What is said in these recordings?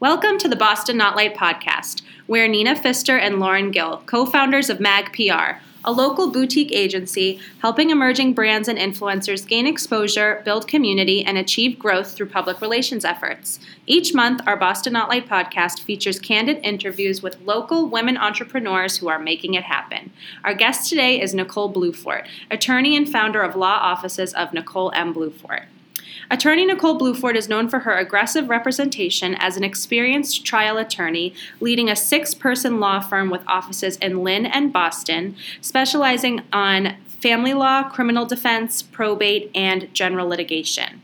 Welcome to the Boston Not Light podcast. We're Nina Pfister and Lauren Gill, co founders of MAG PR, a local boutique agency helping emerging brands and influencers gain exposure, build community, and achieve growth through public relations efforts. Each month, our Boston Not Light podcast features candid interviews with local women entrepreneurs who are making it happen. Our guest today is Nicole Bluefort, attorney and founder of law offices of Nicole M. Bluefort. Attorney Nicole Bluefort is known for her aggressive representation as an experienced trial attorney, leading a six person law firm with offices in Lynn and Boston, specializing on family law, criminal defense, probate, and general litigation.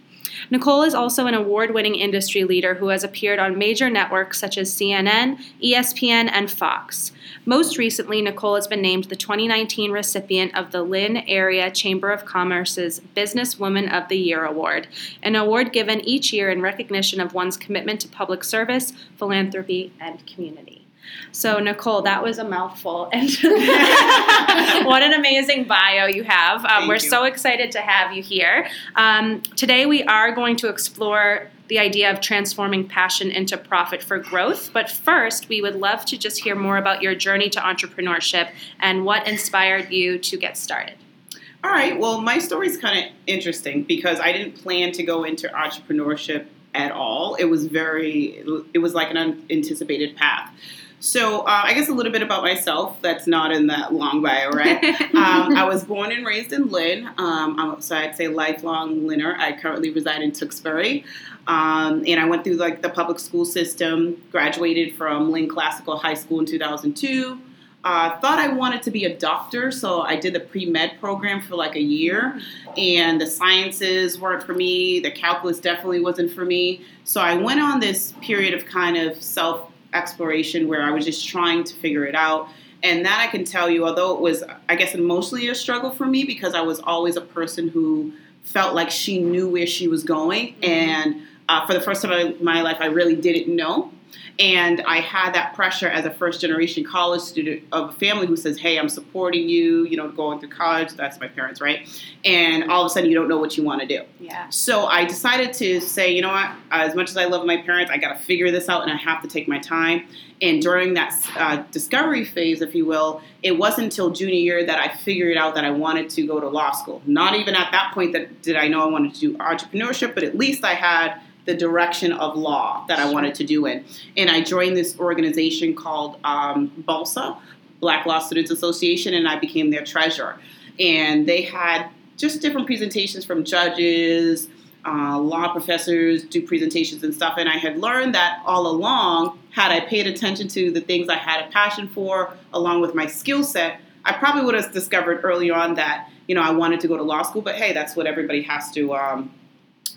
Nicole is also an award winning industry leader who has appeared on major networks such as CNN, ESPN, and Fox. Most recently, Nicole has been named the 2019 recipient of the Lynn Area Chamber of Commerce's Businesswoman of the Year Award, an award given each year in recognition of one's commitment to public service, philanthropy, and community. So, Nicole, that was a mouthful. And what an amazing bio you have. Um, we're you. so excited to have you here. Um, today, we are going to explore the idea of transforming passion into profit for growth. But first, we would love to just hear more about your journey to entrepreneurship and what inspired you to get started. All right. Well, my story is kind of interesting because I didn't plan to go into entrepreneurship at all. It was very, it was like an unanticipated path. So, uh, I guess a little bit about myself. That's not in that long bio, right? um, I was born and raised in Lynn. Um, I'm, so I'd say lifelong Lynner. I currently reside in Tewksbury. Um, and I went through like the public school system, graduated from Lynn Classical High School in 2002. Uh, thought I wanted to be a doctor, so I did the pre med program for like a year. And the sciences weren't for me, the calculus definitely wasn't for me. So I went on this period of kind of self exploration where I was just trying to figure it out. And that I can tell you, although it was, I guess, emotionally a struggle for me because I was always a person who felt like she knew where she was going. Mm-hmm. And uh, for the first time in my life, I really didn't know. And I had that pressure as a first generation college student of a family who says, Hey, I'm supporting you, you know, going through college. That's my parents, right? And all of a sudden, you don't know what you want to do. Yeah. So I decided to say, you know what, as much as I love my parents, I got to figure this out and I have to take my time. And during that uh, discovery phase, if you will, it wasn't until junior year that I figured out that I wanted to go to law school. Not even at that point that did I know I wanted to do entrepreneurship, but at least I had the direction of law that I wanted to do in. And I joined this organization called um, BLSA, Black Law Students Association, and I became their treasurer. And they had just different presentations from judges, uh, law professors do presentations and stuff. And I had learned that all along, had I paid attention to the things I had a passion for, along with my skill set, I probably would have discovered early on that you know I wanted to go to law school. But hey, that's what everybody has to um,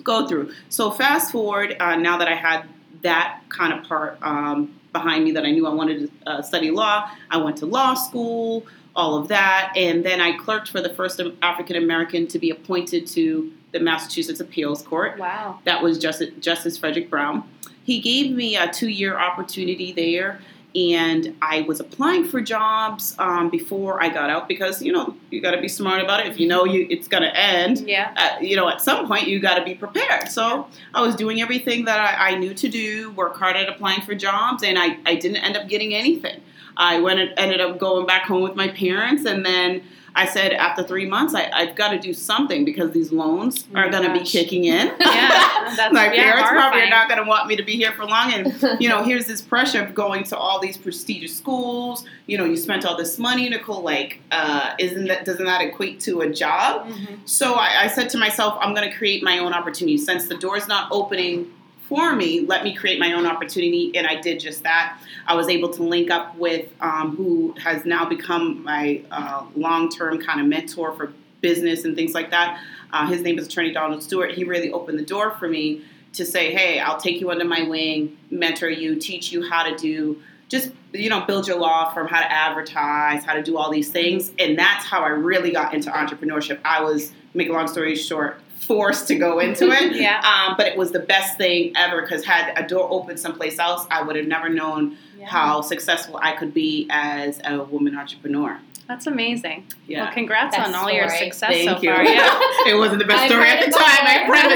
go through. So fast forward, uh, now that I had that kind of part um, behind me that I knew I wanted to uh, study law, I went to law school, all of that, and then I clerked for the first African American to be appointed to the Massachusetts Appeals Court. Wow. That was Justice, Justice Frederick Brown. He gave me a two year opportunity there and I was applying for jobs um, before I got out because you know you got to be smart about it. If you know you it's going to end, yeah, uh, you know at some point you got to be prepared. So I was doing everything that I, I, knew to do, work hard at applying for jobs, and I, I didn't end up getting anything. I went and ended up going back home with my parents, and then I said after three months, I, have got to do something because these loans oh are going to be kicking in. Yeah, my yeah, parents horrifying. probably are not going to want me to be here for long. And you know, here's this pressure of going to all these prestigious schools. You know, you spent all this money, Nicole. Like, uh, isn't that doesn't that equate to a job? Mm-hmm. So I, I said to myself, I'm going to create my own opportunity. Since the door's not opening for me, let me create my own opportunity, and I did just that. I was able to link up with um, who has now become my uh, long term kind of mentor for business and things like that. Uh, his name is Attorney Donald Stewart. He really opened the door for me to say, hey, I'll take you under my wing, mentor you, teach you how to do just you know build your law firm how to advertise how to do all these things and that's how i really got into entrepreneurship i was make a long story short forced to go into it. yeah. Um, but it was the best thing ever because had a door opened someplace else, I would have never known yeah. how successful I could be as a woman entrepreneur. That's amazing. Yeah. Well, congrats Best on all your success Thank so you. far. Yeah. it wasn't the best I've story at the time. I before. read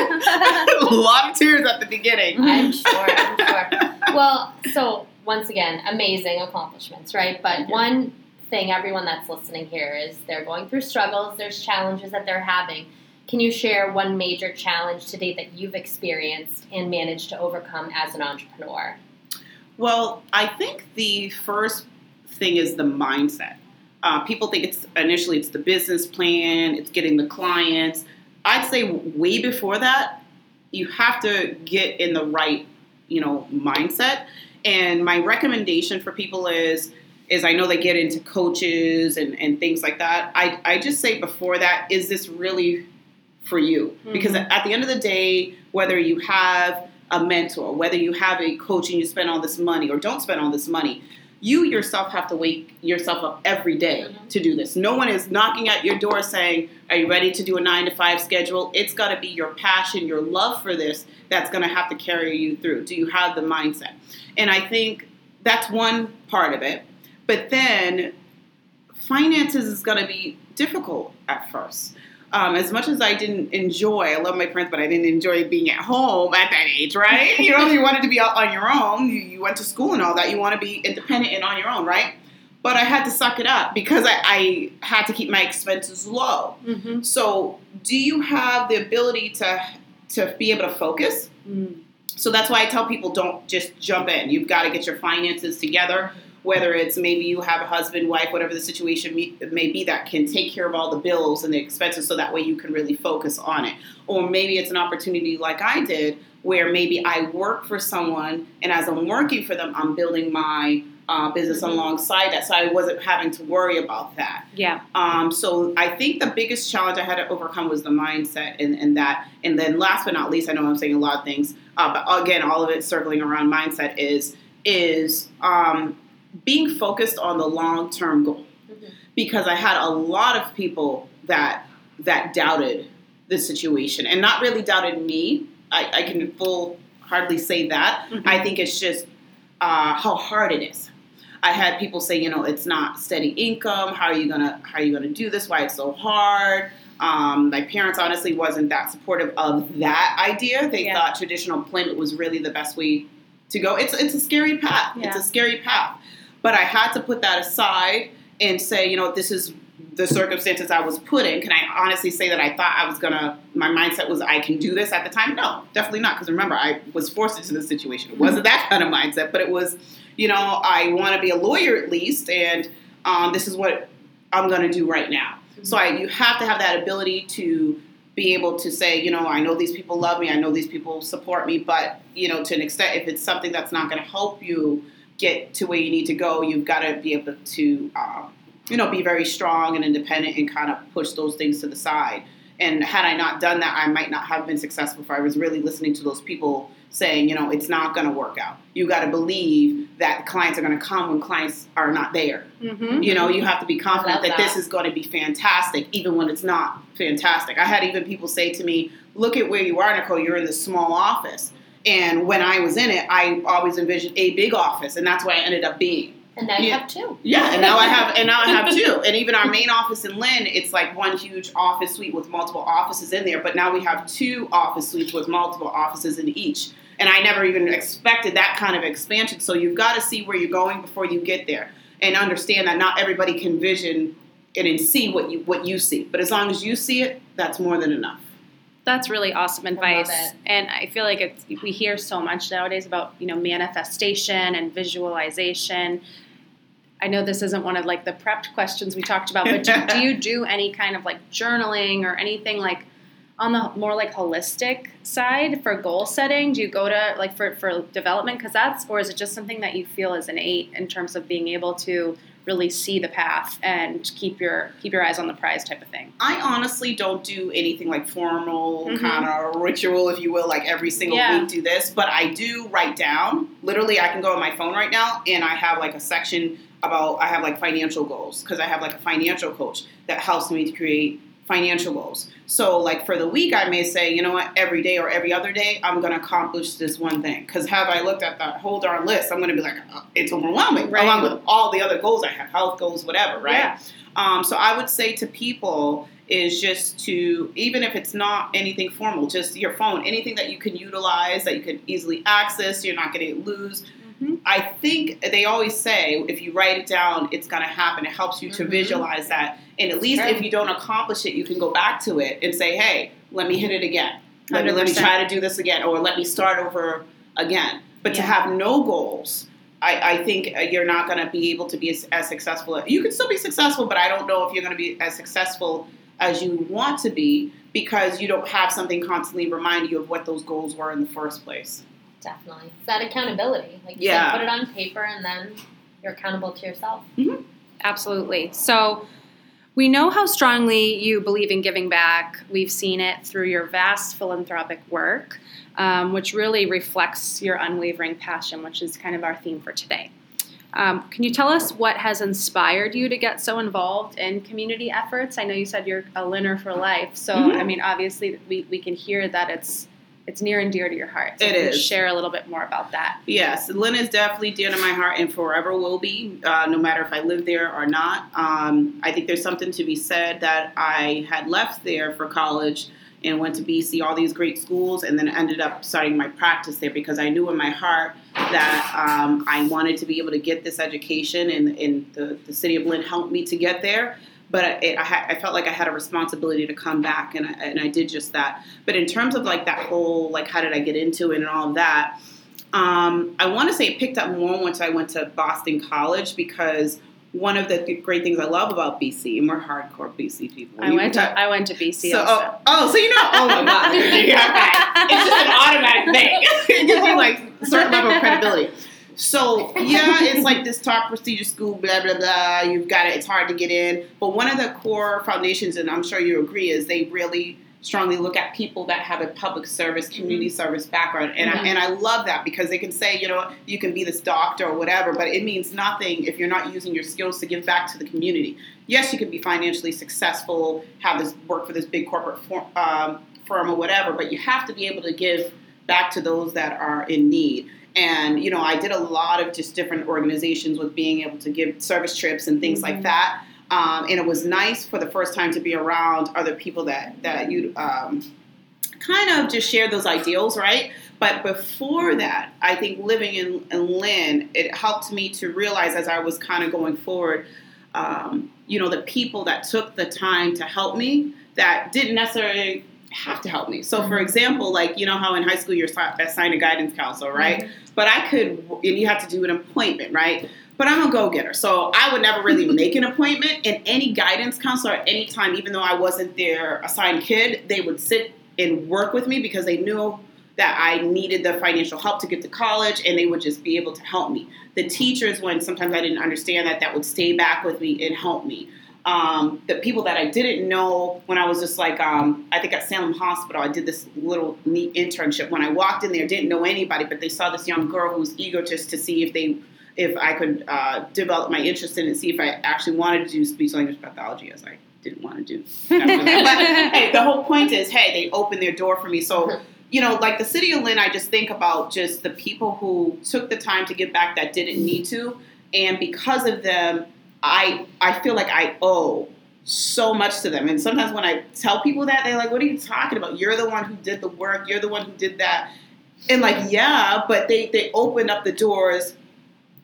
it. a lot of tears at the beginning. I'm sure. I'm sure. Well, well, so once again, amazing accomplishments, right? But one thing everyone that's listening here is they're going through struggles, there's challenges that they're having. Can you share one major challenge today that you've experienced and managed to overcome as an entrepreneur? Well, I think the first thing is the mindset. Uh, people think it's initially it's the business plan, it's getting the clients. I'd say way before that, you have to get in the right, you know, mindset. And my recommendation for people is is I know they get into coaches and, and things like that. I, I just say before that, is this really for you? Mm-hmm. Because at the end of the day, whether you have a mentor, whether you have a coach and you spend all this money or don't spend all this money, you yourself have to wake yourself up every day mm-hmm. to do this. No one is knocking at your door saying, Are you ready to do a nine to five schedule? It's got to be your passion, your love for this that's going to have to carry you through. Do you have the mindset? And I think that's one part of it. But then finances is going to be difficult at first. Um, as much as I didn't enjoy, I love my friends, but I didn't enjoy being at home at that age, right? you know, you wanted to be out on your own. You, you went to school and all that. You want to be independent and on your own, right? But I had to suck it up because I, I had to keep my expenses low. Mm-hmm. So, do you have the ability to to be able to focus? Mm. So that's why I tell people don't just jump in. You've got to get your finances together whether it's maybe you have a husband, wife, whatever the situation may be, that can take care of all the bills and the expenses so that way you can really focus on it. Or maybe it's an opportunity like I did where maybe I work for someone and as I'm working for them, I'm building my uh, business mm-hmm. alongside that. So I wasn't having to worry about that. Yeah. Um, so I think the biggest challenge I had to overcome was the mindset and, and that. And then last but not least, I know I'm saying a lot of things, uh, but again, all of it circling around mindset is is um, being focused on the long term goal mm-hmm. because I had a lot of people that that doubted the situation and not really doubted me. I, I can full hardly say that. Mm-hmm. I think it's just uh, how hard it is. I had people say, you know, it's not steady income. How are you gonna How are you gonna do this? Why it's so hard? Um, my parents honestly wasn't that supportive of that idea. They yeah. thought traditional employment was really the best way to go. It's it's a scary path. Yeah. It's a scary path. But I had to put that aside and say, you know, this is the circumstances I was put in. Can I honestly say that I thought I was gonna? My mindset was I can do this at the time. No, definitely not. Because remember, I was forced into this situation. It wasn't that kind of mindset, but it was, you know, I want to be a lawyer at least, and um, this is what I'm gonna do right now. So I, you have to have that ability to be able to say, you know, I know these people love me, I know these people support me, but you know, to an extent, if it's something that's not going to help you get to where you need to go, you've got to be able to, um, you know, be very strong and independent and kind of push those things to the side. And had I not done that, I might not have been successful if I was really listening to those people saying, you know, it's not going to work out. You got to believe that clients are going to come when clients are not there. Mm-hmm. You know, you have to be confident that, that, this is going to be fantastic, even when it's not fantastic. I had even people say to me, look at where you are, Nicole, you're in this small office. And when I was in it, I always envisioned a big office, and that's where I ended up being. And now you yeah. have two. Yeah, and now I have and now I have two. And even our main office in Lynn, it's like one huge office suite with multiple offices in there. But now we have two office suites with multiple offices in each. And I never even expected that kind of expansion. So you've got to see where you're going before you get there, and understand that not everybody can vision and see what you what you see. But as long as you see it, that's more than enough. That's really awesome advice. I and I feel like it's we hear so much nowadays about, you know, manifestation and visualization. I know this isn't one of like the prepped questions we talked about, but do, do you do any kind of like journaling or anything like on the more like holistic side for goal setting? Do you go to like for for development because that's or is it just something that you feel is innate in terms of being able to really see the path and keep your keep your eyes on the prize type of thing. I honestly don't do anything like formal mm-hmm. kind of ritual, if you will, like every single yeah. week do this, but I do write down. Literally, I can go on my phone right now and I have like a section about I have like financial goals because I have like a financial coach that helps me to create financial goals. So, like for the week, I may say, you know what, every day or every other day, I'm going to accomplish this one thing. Because have I looked at that whole darn list, I'm going to be like, oh, it's overwhelming, right. along with all the other goals I have, health goals, whatever, right? Yeah. Um, so, I would say to people, is just to even if it's not anything formal, just your phone, anything that you can utilize that you can easily access, you're not going to lose Mhm. I think they always say if you write it down, it's going to happen. It helps you to Mhm. visualize that. And at least if you don't accomplish it, you can go back to it and say, hey, let me hit it again. Let me, let me try to do this again, or let me start over again. But to have no goals, I, I think uh, you're not going to be able to be as, as successful. You can still be successful, but I don't know if you're going to be as successful as you want to be because you don't have something constantly remind you of what those goals were in the first place. Definitely. It's that accountability. Like you Yeah. said, put it on paper and then you're accountable to yourself. Absolutely. So we know how strongly you believe in giving back. We've seen it through your vast philanthropic work, um, which really reflects your unwavering passion, which is kind of our theme for today. Um, can you tell us what has inspired you to get so involved in community efforts? I know you said you're a Lynner for life, so Mhm. I mean, obviously, we, we can hear that it's it's near and dear to your heart. So It is. Share a little bit more about that. Yes, Lynn is definitely dear to my heart and forever will be, uh, no matter if I live there or not. Um, I think there's something to be said that I had left there for college and went to BC, all these great schools, and then ended up starting my practice there because I knew in my heart that um, I wanted to be able to get this education, and, and the, the city of Lynn helped me to get there. But it, I, ha- I felt like I had a responsibility to come back, and I, and I did just that. But in terms of like that whole, like, how did I get into it and all of that, um, I want to say it picked up more once I went to Boston College because one of the th- great things I love about BC, and we're hardcore BC people. I went to I went to BC. so, also. oh, oh, so you know, oh my god, okay. it's just an automatic thing. it gives you like a certain level of credibility. So yeah, it's like this top prestigious school, blah blah blah. You've got it. It's hard to get in, but one of the core foundations, and I'm sure you agree, is they really strongly look at people that have a public service, community service background, and Mhm. I, and I love that because they can say, you know, you can be this doctor or whatever, but it means nothing if you're not using your skills to give back to the community. Yes, you can be financially successful, have this work for this big corporate for, um, firm or whatever, but you have to be able to give back to those that are in need. And you know, I did a lot of just different organizations with being able to give service trips and things like Mhm. that. Um, and it was nice for the first time to be around other people that that you um, kind of just share those ideals, right? But before that, I think living in, in Lynn, it helped me to realize as I was kind of going forward, um, you know, the people that took the time to help me that didn't necessarily have to help me. So, for mm-hmm. example, like, you know how in high school you're assi- assigned a guidance counselor, right? Mm-hmm. But I could, and you have to do an appointment, right? But I'm a go getter. So I would never really make an appointment. And any guidance counselor at any time, even though I wasn't their assigned kid, they would sit and work with me because they knew that I needed the financial help to get to college and they would just be able to help me. The teachers, when sometimes I didn't understand that, that would stay back with me and help me. Um, the people that I didn't know when I was just like, um, I think at Salem Hospital, I did this little neat internship. When I walked in there, didn't know anybody, but they saw this young girl who was eager just to see if they, if I could uh, develop my interest in it, see if I actually wanted to do speech language pathology, as I didn't want to do. that. but hey, the whole point is, hey, they opened their door for me. So you know, like the city of Lynn, I just think about just the people who took the time to give back that didn't need to, and because of them, I I feel like I owe so much to them. And sometimes when I tell people that, they're like, "What are you talking about? You're the one who did the work. You're the one who did that." And like, yeah, but they they opened up the doors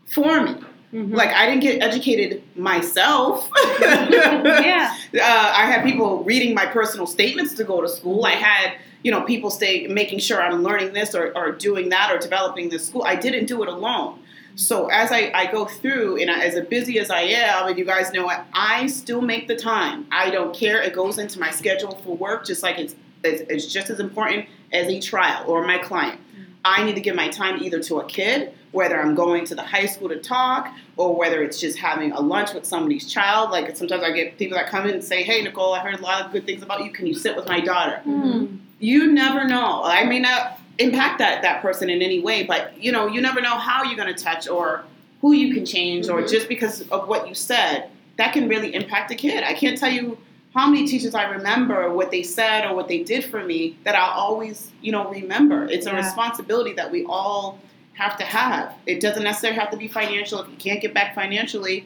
for me. Mhm. Like I didn't get educated myself. yeah. uh, I had people reading my personal statements to go to school. I had, you know, people stay making sure I'm learning this or, or doing that or developing this school. I didn't do it alone. So as I, I go through and I, as busy as I am, and you guys know it, I still make the time. I don't care. It goes into my schedule for work, just like it's it's, it's just as important as a trial or my client. I need to give my time either to a kid, whether I'm going to the high school to talk, or whether it's just having a lunch with somebody's child. Like sometimes I get people that come in and say, "Hey, Nicole, I heard a lot of good things about you. Can you sit with my daughter?" Mm. You never know. I may not impact that that person in any way, but you know, you never know how you're going to touch or who you can change, or Mhm. just because of what you said, that can really impact a kid. I can't tell you how many teachers I remember what they said or what they did for me that I'll always, you know, remember. It's a Yeah. responsibility that we all have to have. It doesn't necessarily have to be financial. If you can't get back financially,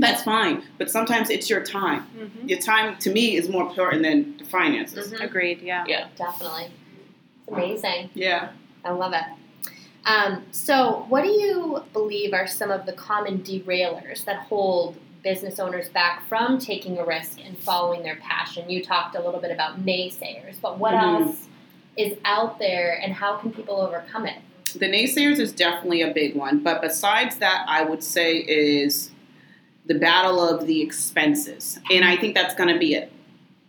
that's fine. But sometimes it's your time. Mhm. Your time to me is more important than the finances. Mhm. Agreed. Yeah. Yeah. Definitely. It's amazing. Yeah. I love it. Um, so, what do you believe are some of the common derailers that hold business owners back from taking a risk and following their passion? You talked a little bit about naysayers, but what Mhm. else is out there and how can people overcome it? The naysayers is definitely a big one, but besides that, I would say is the battle of the expenses, and I think that's going to be a,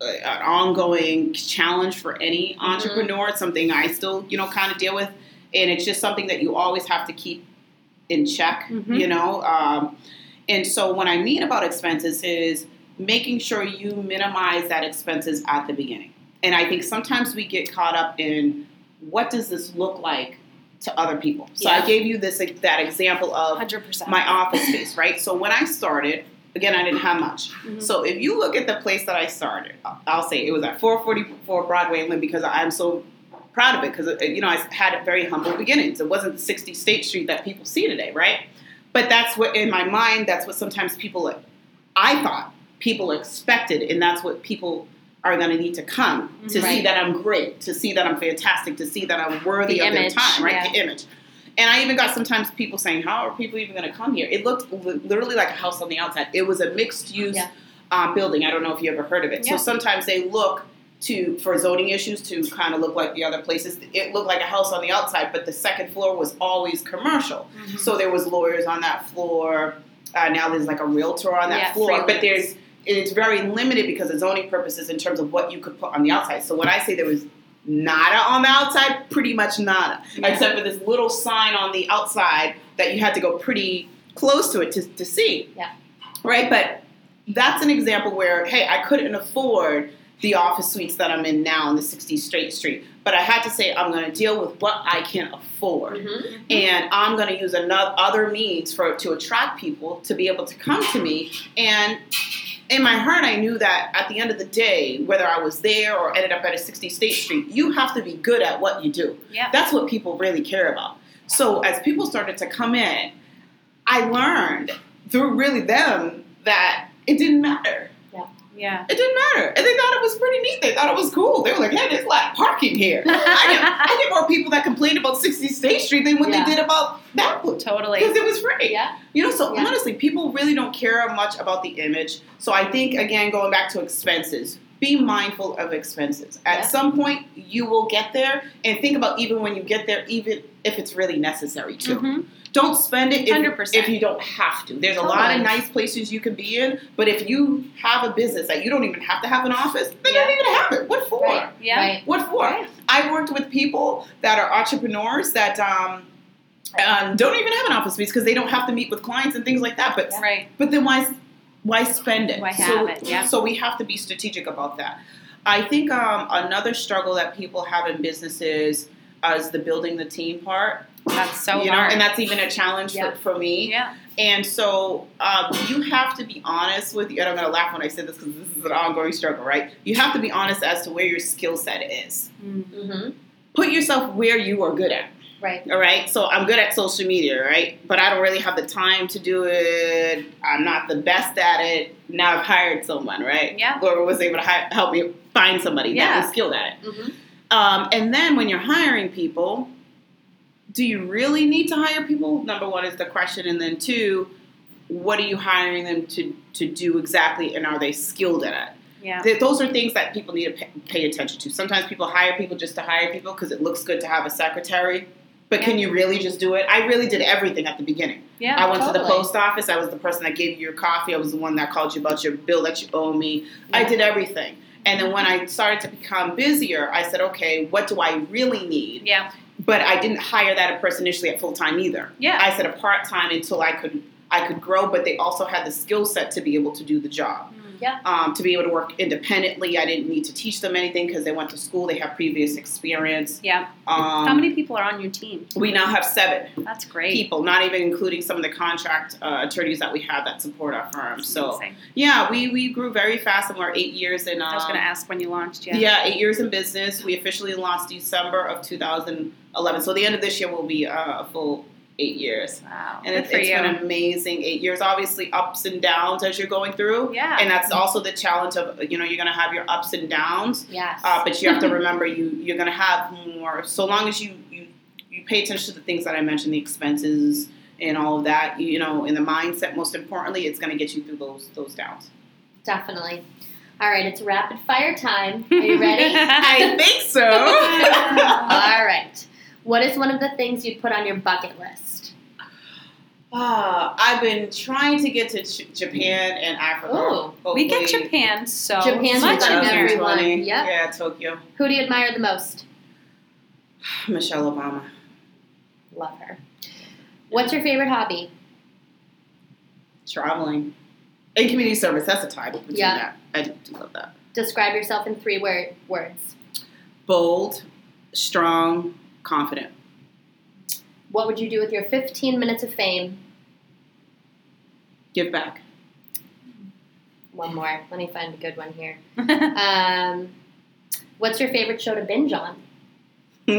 an ongoing challenge for any entrepreneur. It's something I still, you know, kind of deal with, and it's just something that you always have to keep in check, Mhm. you know. Um, and so, what I mean about expenses is making sure you minimize that expenses at the beginning. And I think sometimes we get caught up in what does this look like to other people. So Yeah. I gave you this that example of 100%. my office space, right? So when I started, again, I didn't have much. Mhm. So if you look at the place that I started, I'll say it was at 444 Broadway and because I'm so proud of it because uh, you know I had very humble beginnings. It wasn't the 60 State Street that people see today, right? But that's what in my mind. That's what sometimes people, uh, I thought people expected, and that's what people are going to need to come to mm-hmm. see that I'm great, to see that I'm fantastic, to see that I'm worthy The of image, their time, right? yeah. The image. And I even got sometimes people saying, "How are people even going to come here?" It looked li- literally like a house on the outside. It was a mixed use Yeah. uh, building. I don't know if you ever heard of it. Yeah. So sometimes they look to for zoning issues to kind of look like the other places. It looked like a house on the outside, but the second floor was always commercial. Mhm. So there was lawyers on that floor. Uh, now there's like a realtor on that Yeah, floor, but there's it's very limited because of zoning purposes in terms of what you could put on the outside. So when I say there was nada on the outside, pretty much nada, Yeah. except for this little sign on the outside that you had to go pretty close to it to, to see. Yeah. Right, but that's an example where hey, I couldn't afford the office suites that I'm in now on the 60 State Street, but I had to say I'm going to deal with what I can afford Mhm. and I'm going to use another other means for to attract people to be able to come to me. And in my heart, I knew that at the end of the day, whether I was there or ended up at a 60 State Street, you have to be good at what you do. Yeah. That's what people really care about. So as people started to come in, I learned through really them that it didn't matter. Yeah. It didn't matter. And they thought it was pretty neat. They thought it was cool. They were like, hey, there's a lot of parking here. I get, I get more people that complained about 60 State Street than what Yeah. they did about that place Totally. because it was free. Yeah. You know, so Yeah. honestly, people really don't care much about the image. So I think again, going back to expenses, be mindful of expenses. At Yeah. some point, you will get there, and think about even when you get there, even if it's really necessary to. Mhm. Don't spend it if, 100%. if you don't have to. There's a lot Totally. of nice places you can be in, but if you have a business that you don't even have to have an office, then Yeah. don't even have it. What for? Right. Yeah. Right. What for? Right. I've worked with people that are entrepreneurs that um, um, don't even have an office space because they don't have to meet with clients and things like that. But Right. but then why why spend it? Why so, it, yeah. So we have to be strategic about that. I think um, another struggle that people have in businesses is the building the team part. That's so you know, hard. and that's even a challenge Yeah. for, for me. yeah. And so um, you have to be honest with you. And I'm going to laugh when I say this because this is an ongoing struggle, right? You have to be honest as to where your skill set is. Mm. Mm-hmm. Put yourself where you are good at. Right. All right. So I'm good at social media, right? But I don't really have the time to do it. I'm not the best at it. Now I've hired someone, right? Yeah. Laura was able to hi- help me find somebody that was skilled at it. Mm-hmm. Um, and then when you're hiring people, do you really need to hire people? Number one is the question, and then two, what are you hiring them to to do exactly, and are they skilled at it? Yeah. Th- Those are things that people need to pay, pay attention to. Sometimes people hire people just to hire people because it looks good to have a secretary. But can you really just do it? I really did everything at the beginning. Yeah. I went to the post office. I was the person that gave you your coffee. I was the one that called you about your bill that you owe me. I did everything. And then when I started to become busier, I said, okay, what do I really need? Yeah. But I didn't hire that person initially at full time either. Yeah. I said a part time until I could I could grow, but they also had the skill set to be able to do the job. Yeah. Um, to be able to work independently, I didn't need to teach them anything because they went to school. They have previous experience. Yeah. Um, How many people are on your team? We now have seven That's great. people, not even including some of the contract uh, attorneys that we have that support our firm. So Amazing. yeah, we, we grew very fast, and we're eight years in. Um, I was going to ask when you launched. Yeah. yeah. eight years in business. We officially launched December of 2011. So the end of this year will be uh, a full eight years, Wow. and Good it's, for it's you. been amazing eight years. Obviously, ups and downs as you're going through, yeah. and that's also the challenge of you know you're going to have your ups and downs. Yes. Uh, but you have to remember you you're going to have more so long as you you you you pay attention to the things that I mentioned, the expenses and all of that. You know, in the mindset, most importantly, it's going to get you through those those downs. Definitely. All right, it's rapid fire time. Are you ready? I think so. All right. What is one of the things you'd put on your bucket list? Uh, I've been trying to get to J- Japan and Africa. Ooh, we get Japan so Japan's much like in every- here. 2020. everyone. Yep. Yeah, Tokyo. Who do you admire the most? Michelle Obama. Love her. What's your favorite hobby? Traveling. And community service. That's a tie between Yeah. that. I do do love that. Describe yourself in three word, words. Bold, strong, confident. What would you do with your 15 minutes of fame? Give back. One more. Let me find a good one here. Um, what's your favorite show to binge on? there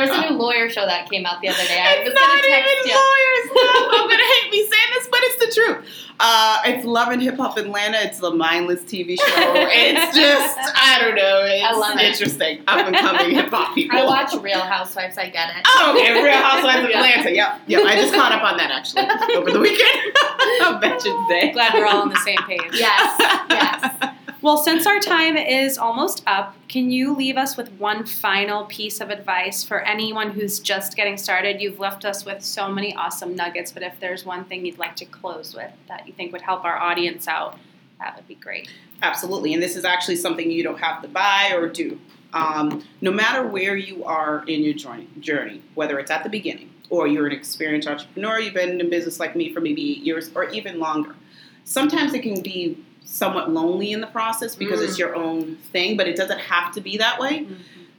was a new lawyer show that came out the other day. I was it's going not to text even you. lawyer stuff. I'm gonna hate me saying this, but it's the truth. Uh, it's Love and Hip Hop Atlanta. It's the mindless TV show. It's just I don't know. It's I love it. interesting. Up and coming hip hop people. I watch Real Housewives. I get it. Oh, okay. Real Housewives of Atlanta. Yep. Yep. I just caught up on that actually over the weekend. Veterans Day. Glad we're all on the same page. Yes. Yes. Well, since our time is almost up, can you leave us with one final piece of advice for anyone who's just getting started? You've left us with so many awesome nuggets, but if there's one thing you'd like to close with that you think would help our audience out, that would be great. Absolutely, and this is actually something you don't have to buy or do. Um, no matter where you are in your journey, journey, whether it's at the beginning or you're an experienced entrepreneur, you've been in business like me for maybe eight years or even longer. Sometimes it can be somewhat lonely in the process because it's your own thing, but it doesn't have to be that way.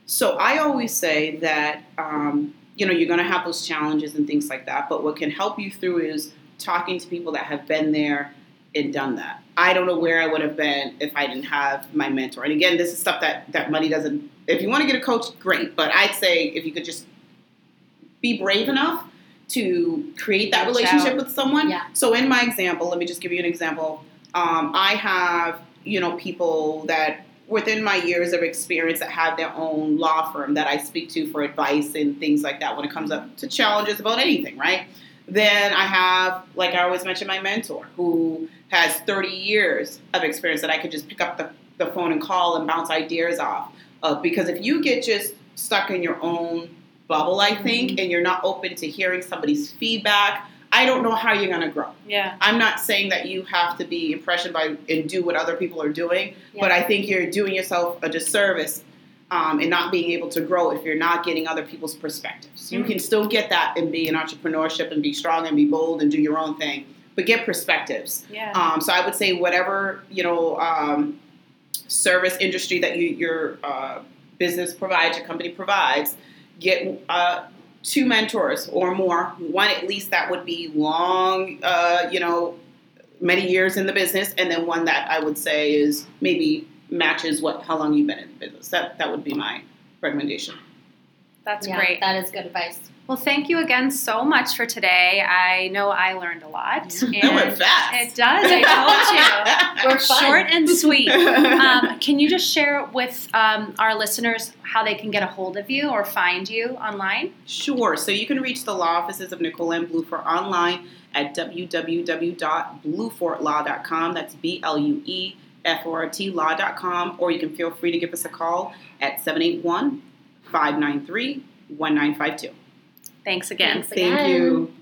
So I always say that um, you know you're going to have those challenges and things like that, but what can help you through is talking to people that have been there and done that. I don't know where I would have been if I didn't have my mentor. And again, this is stuff that that money doesn't. If you want to get a coach, great, but I'd say if you could just be brave enough to create that relationship out. with someone. Yeah. So in my example, let me just give you an example. Um, I have you know people that within my years of experience that have their own law firm that I speak to for advice and things like that when it comes up to challenges about anything, right? Then I have, like I always mention, my mentor who has 30 years of experience that I could just pick up the, the phone and call and bounce ideas off of. Because if you get just stuck in your own bubble, I think, and you're not open to hearing somebody's feedback, I don't know how you're going to grow. Yeah. I'm not saying that you have to be impressioned by and do what other people are doing, Yeah. but I think you're doing yourself a disservice um, and not being able to grow if you're not getting other people's perspectives. You Mhm. can still get that and be in entrepreneurship and be strong and be bold and do your own thing, but get perspectives. Yeah. Um, so I would say whatever you know um, service industry that you, your uh, business provides, your company provides, get uh, two mentors or more. One at least that would be long, uh, you know, many years in the business, and then one that I would say is maybe matches what how long you've been in the business. That that would be my recommendation. That's Yeah, great. That is good advice. Well, thank you again so much for today. I know I learned a lot. It went and fast. It does. I told you. We're fun. Short and sweet. Um, can you just share with um, our listeners how they can get a hold of you or find you online? Sure. So you can reach the law offices of Nicole M. Bluefort online at www.bluefortlaw.com. That's B L U E F O R T law.com. Or you can feel free to give us a call at 781 593 1952. Thanks again. Thanks Thank again. you.